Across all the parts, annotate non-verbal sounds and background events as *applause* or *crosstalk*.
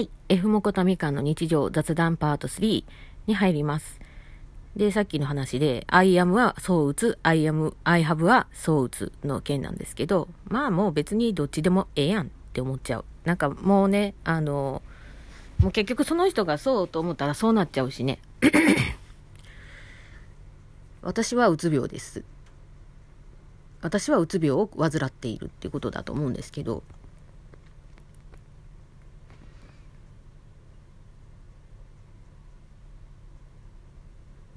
はい。F モコタミカンの日常雑談パート3に入ります。で、さっきの話で、I am はそう打つ、I am, I have はそう打つの件なんですけど、まあもう別にどっちでもええやんって思っちゃう。なんかもうね、あの、もう結局その人がそうと思ったらそうなっちゃうしね。*coughs* 私はうつ病です。私はうつ病を患っているっていうことだと思うんですけど、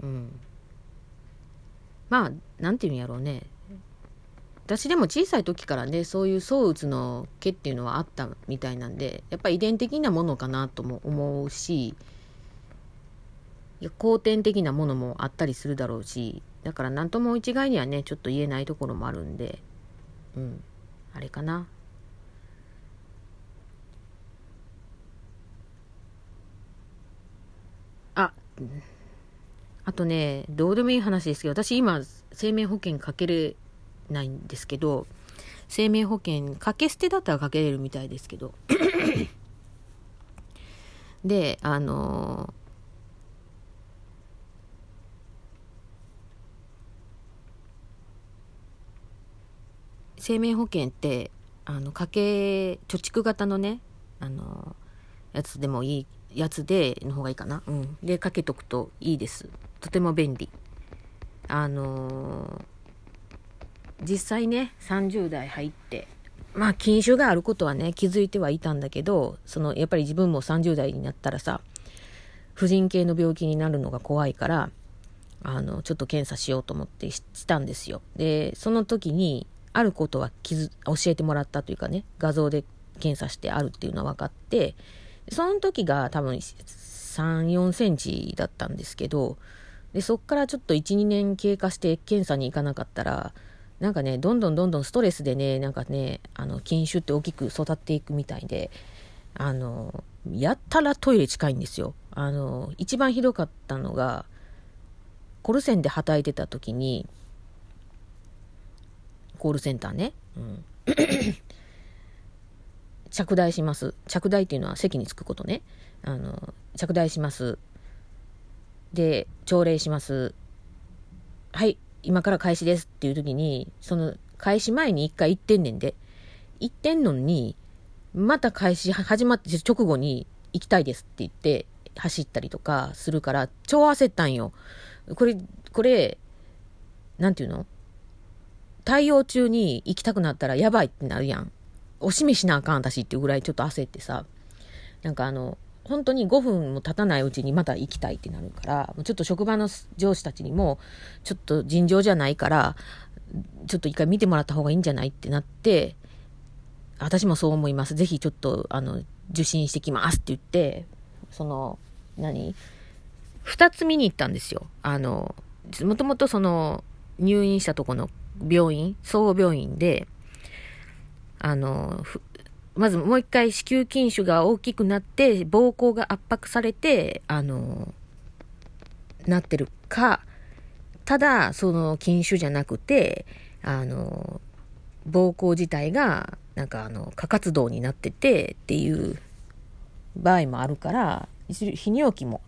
うん。まあ、なんていうんやろうね。私でも小さい時からね、そういう躁うつの毛っていうのはあったみたいなんで、やっぱ遺伝的なものかなとも思うし、後天的なものもあったりするだろうし、だから何とも一概にはね、ちょっと言えないところもあるんで、うん、あれかな。あ、あとね、どうでもいい話ですけど、私今、生命保険かけれないんですけど、生命保険、かけ捨てだったらかけれるみたいですけど。*coughs* で、あの生命保険って、あの、家計、貯蓄型のね、あのやつでもいいやつで、の方がいいかな。うん。で、かけとくといいです。とても便利。あのー、実際ね、30代入って、まあ、禁酒があることはね、気づいてはいたんだけど、その、やっぱり自分も30代になったらさ、婦人系の病気になるのが怖いから、あの、ちょっと検査しようと思ってしたんですよ。で、その時に、あることは、教えてもらったというかね、画像で検査してあるっていうのは分かって、その時が多分3、4センチだったんですけど、で、そっからちょっと1、2年経過して検査に行かなかったら、なんかね、どんどんどんどんストレスでね、なんかね、あの、筋腫って大きく育っていくみたいで、あの、やったらトイレ近いんですよ。あの、一番ひどかったのが、コルセンで働いてた時に、コールセンターね。うん *coughs* 着台します。着台っていうのは席に着くことね。あの、着台します。で、朝礼します。はい、今から開始ですっていう時に、その開始前に一回行ってんねんで。行ってんのに、また開始始まって直後に行きたいですって言って走ったりとかするから、超焦ったんよ。これ、これ、なんていうの？対応中に行きたくなったらやばいってなるやん。おしめしなあかん私っていうぐらいちょっと焦ってさ、なんかあの、本当に5分も経たないうちにまた行きたいってなるから、ちょっと職場の上司たちにも、ちょっと尋常じゃないから、ちょっと一回見てもらった方がいいんじゃないってなって、私もそう思います。ぜひちょっと、あの、受診してきますって言って、その、何？二つ見に行ったんですよ。あの、もともとその、入院したとこの病院、総合病院で、あの、まずもう一回子宮筋腫が大きくなって、膀胱が圧迫されて、あの、なってるか、ただ、その筋腫じゃなくて、あの、膀胱自体が、なんかあの、過活動になっててっていう場合もあるから、泌尿器も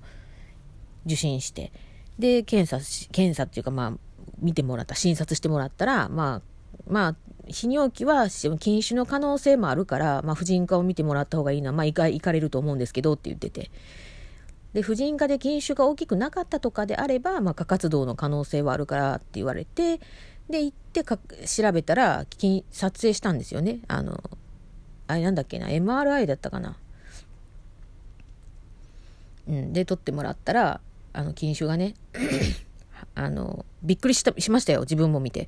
受診して、で、検査し、検査っていうかまあ、見てもらった、診察してもらったら、まあ、まあ、泌尿器は禁酒の可能性もあるから、まあ、婦人科を見てもらった方がいいのは、まあ、行か行かれると思うんですけどって言ってて。で、婦人科で禁酒が大きくなかったとかであれば、まあ、過活動の可能性はあるからって言われて、で、行ってか調べたら、撮影したんですよね。あの、あれなんだっけな、MRI だったかな。うん、で、撮ってもらったら、あの、禁酒がね、*clears throat* あの、びっくりしたしましたよ、自分も見て。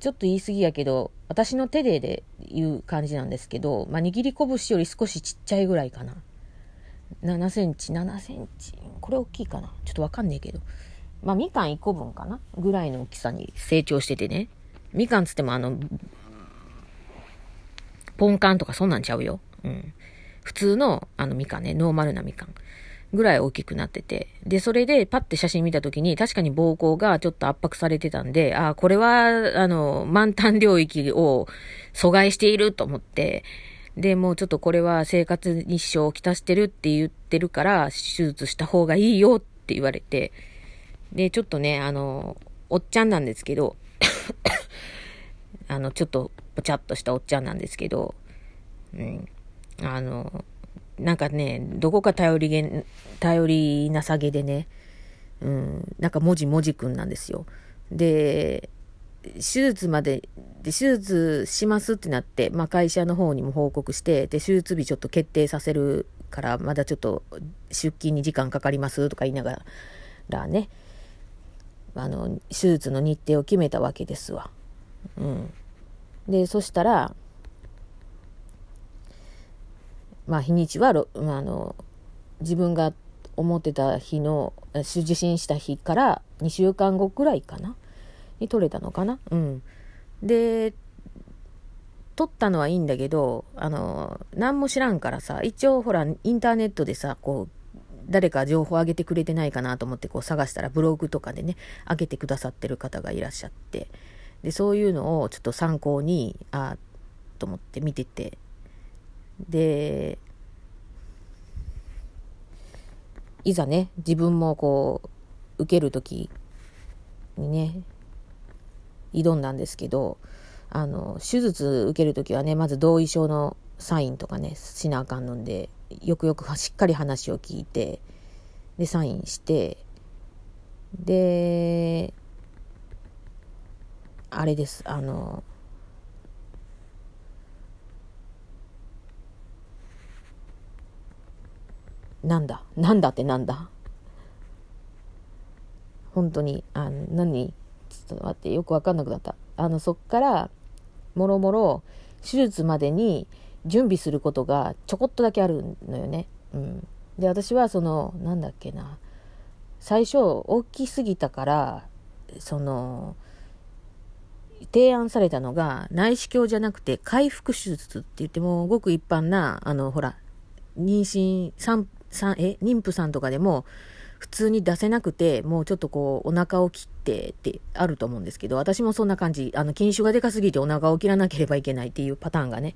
ちょっと言い過ぎやけど、私の手でで言う感じなんですけど、まあ、握り拳より少しちっちゃいぐらいかな。7センチ、7センチ。これ大きいかなちょっとわかんねえけど。まあ、みかん1個分かなぐらいの大きさに成長しててね。みかんつってもあの、ポンカンとかそんなんちゃうよ。うん。普通のあのみかんね、ノーマルなみかん。ぐらい大きくなってて。で、それでパッて写真見た時に確かに膀胱がちょっと圧迫されてたんで、ああ、これは、あの、満タン領域を阻害していると思って、で、もうちょっとこれは生活に支障をきたしてるって言ってるから、手術した方がいいよって言われて、で、ちょっとね、あの、おっちゃんなんですけど、*coughs* あの、ちょっとぽちゃっとしたおっちゃんなんですけど、うん、あの、なんかね、どこか頼りげ、頼りなさげでね、うん、なんか文字文字くんなんですよ。で、手術まで、で、手術しますってなって、まあ会社の方にも報告して、で、手術日ちょっと決定させるから、まだちょっと出勤に時間かかりますとか言いながらね、あの、手術の日程を決めたわけですわ。うん。で、そしたら、まあ日にちは、あ、の、自分が思ってた日の、受診した日から2週間後くらいかなに取れたのかなうん。で、取ったのはいいんだけど、あの、何も知らんからさ、一応ほら、インターネットでさ、こう、誰か情報上げてくれてないかなと思ってこう探したらブログとかでね、上げてくださってる方がいらっしゃって、で、そういうのをちょっと参考にあ、あと思って見てて、で、いざね、自分もこう、受ける時にね、挑んだんですけど、あの、手術受ける時はね、まず同意書のサインとかね、しなあかんので、よくよくしっかり話を聞いて、で、サインして、で、あれです、あの、なんだ？なんだ？ってなんだ？本当に、あの、何？ちょっと待って、よくわかんなくなった。あの、そっから、もろもろ、手術までに準備することがちょこっとだけあるのよね。うん。で、私はその、なんだっけな？最初、大きすぎたから、その、提案されたのが内視鏡じゃなくて回復手術って言ってもごく一般な、あの、ほら、妊娠さん、え、妊婦さんとかでも、普通に出せなくて、もうちょっとこう、お腹を切ってってあると思うんですけど、私もそんな感じ、あの、筋腫がでかすぎてお腹を切らなければいけないっていうパターンがね、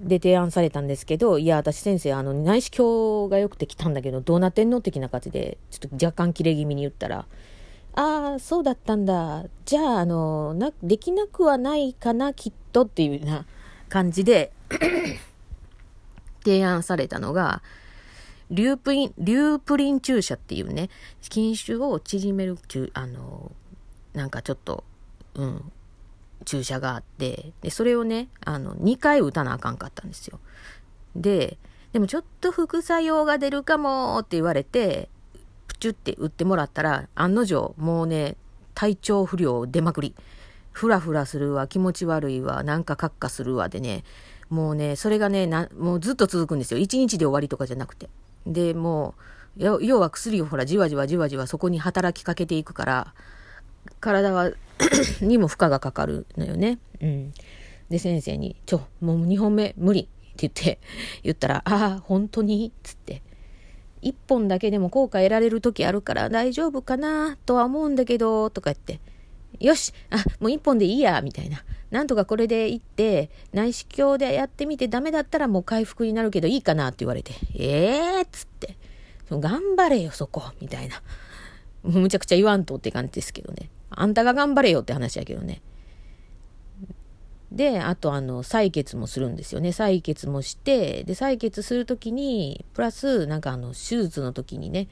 で提案されたんですけど、いや、私先生、あの、内視鏡が良くて来たんだけど、どうなってんの的な感じで、ちょっと若干切れ気味に言ったら、ああ、そうだったんだ。じゃあ、あの、な、できなくはないかな、きっとっていうような感じで *clears throat* 提案されたのが、リュープリン、リュープリン注射っていうね、筋腫を縮める、あの、なんかちょっと、うん、注射があって、で、それをね、あの、2回打たなあかんかったんですよ。で、でもちょっと副作用が出るかもって言われて、プチュって打ってもらったら、案の定、もうね、体調不良出まくり。ふらふらするわ、気持ち悪いわ、なんかカッカするわでね、もうね、それがね、もうずっと続くんですよ。1日で終わりとかじゃなくて。で、もう、要は薬をほら、じわじわじわじわそこに働きかけていくから、体は *coughs* にも負荷がかかるのよね。うん。で、先生に、ちょ、もう2本目無理って言って、言ったら、ああ、本当に？つって。1本だけでも効果得られる時あるから大丈夫かな？とは思うんだけど、とか言って、よしあ、もう1本でいいや、みたいな。なんとかこれで行って、内視鏡でやってみてダメだったらもう回復になるけどいいかなって言われて、ええー、っつって、頑張れよ、そこ、みたいな。むちゃくちゃ言わんとって感じですけどね。あんたが頑張れよって話やけどね。で、あとあの、採血もするんですよね。採血もして、で、採血するときに、プラス、なんかあの、手術の時にね、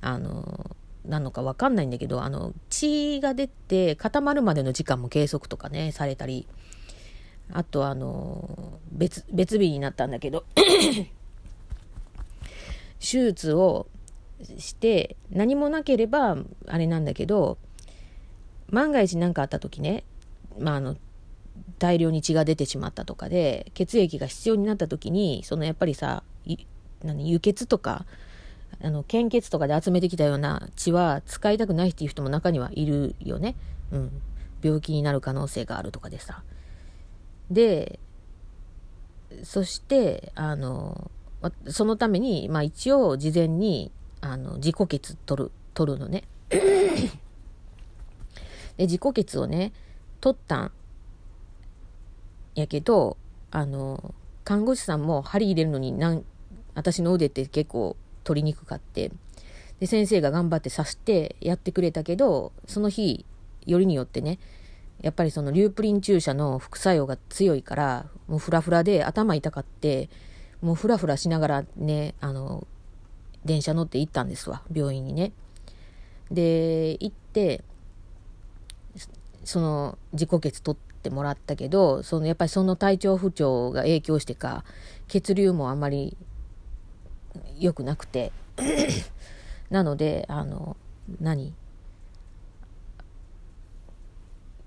あの、なのかわかんないんだけど、あの、血が出て固まるまでの時間も計測とかね、されたり、あとあの、別、別日になったんだけど。*coughs* 手術をして、何もなければ、あれなんだけど、万が一何かあった時ね、まあ、あの、大量に血が出てしまったとかで、血液が必要になった時に、そのやっぱりさ、輸血とか、あの、献血とかで集めてきたような血は使いたくないっていう人も中にはいるよね。うん。病気になる可能性があるとかでさ。で、そして、あの、そのために、まあ一応事前に、あの、自己血取る、取るのね。で、自己血をね、取ったんやけど、あの、看護師さんも針入れるのになん私の腕って結構取りにくかって。で先生が頑張って刺してやってくれたけどその日よりによってねやっぱりそのリュープリン注射の副作用が強いからもうフラフラで頭痛かってもうフラフラしながらねあの電車乗って行ったんですわ病院にね。で行ってその自己血取ってもらったけどそのやっぱりその体調不調が影響してか血流もあんまり良くなくて。なのであの何？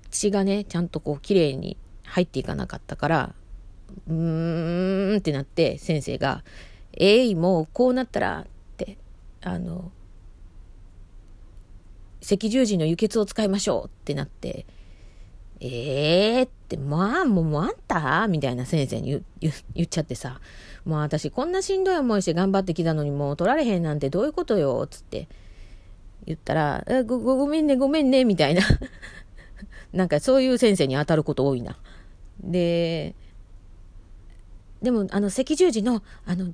血がねちゃんとこう綺麗に入っていかなかったからうーんってなって先生が「えい、もうこうなったら」ってあの赤十字の輸血を使いましょうってなって、ええー、って、まあ、もう、あんた？みたいな先生に言言っちゃってさ、もう私こんなしんどい思いして頑張ってきたのにもう取られへんなんてどういうことよ、つって。言ったら、えごごごめんね、ごめんね、みたいな。*laughs* なんかそういう先生に当たること多いな。で、でも、あの、赤十字の、あの、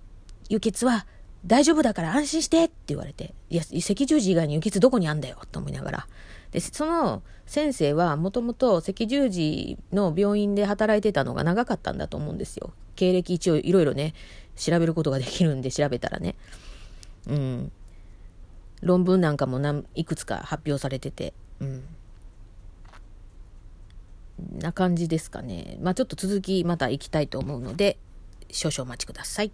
輸血は、大丈夫だから安心してって言われて、いや、赤十字以外に輸血どこにあんだよと思いながら。で、その先生はもともと赤十字の病院で働いてたのが長かったんだと思うんですよ。経歴一応いろいろね、調べることができるんで調べたらね。うん。論文なんかも何いくつか発表されてて。うん。な感じですかね。まあちょっと続きまた行きたいと思うので、少々お待ちください。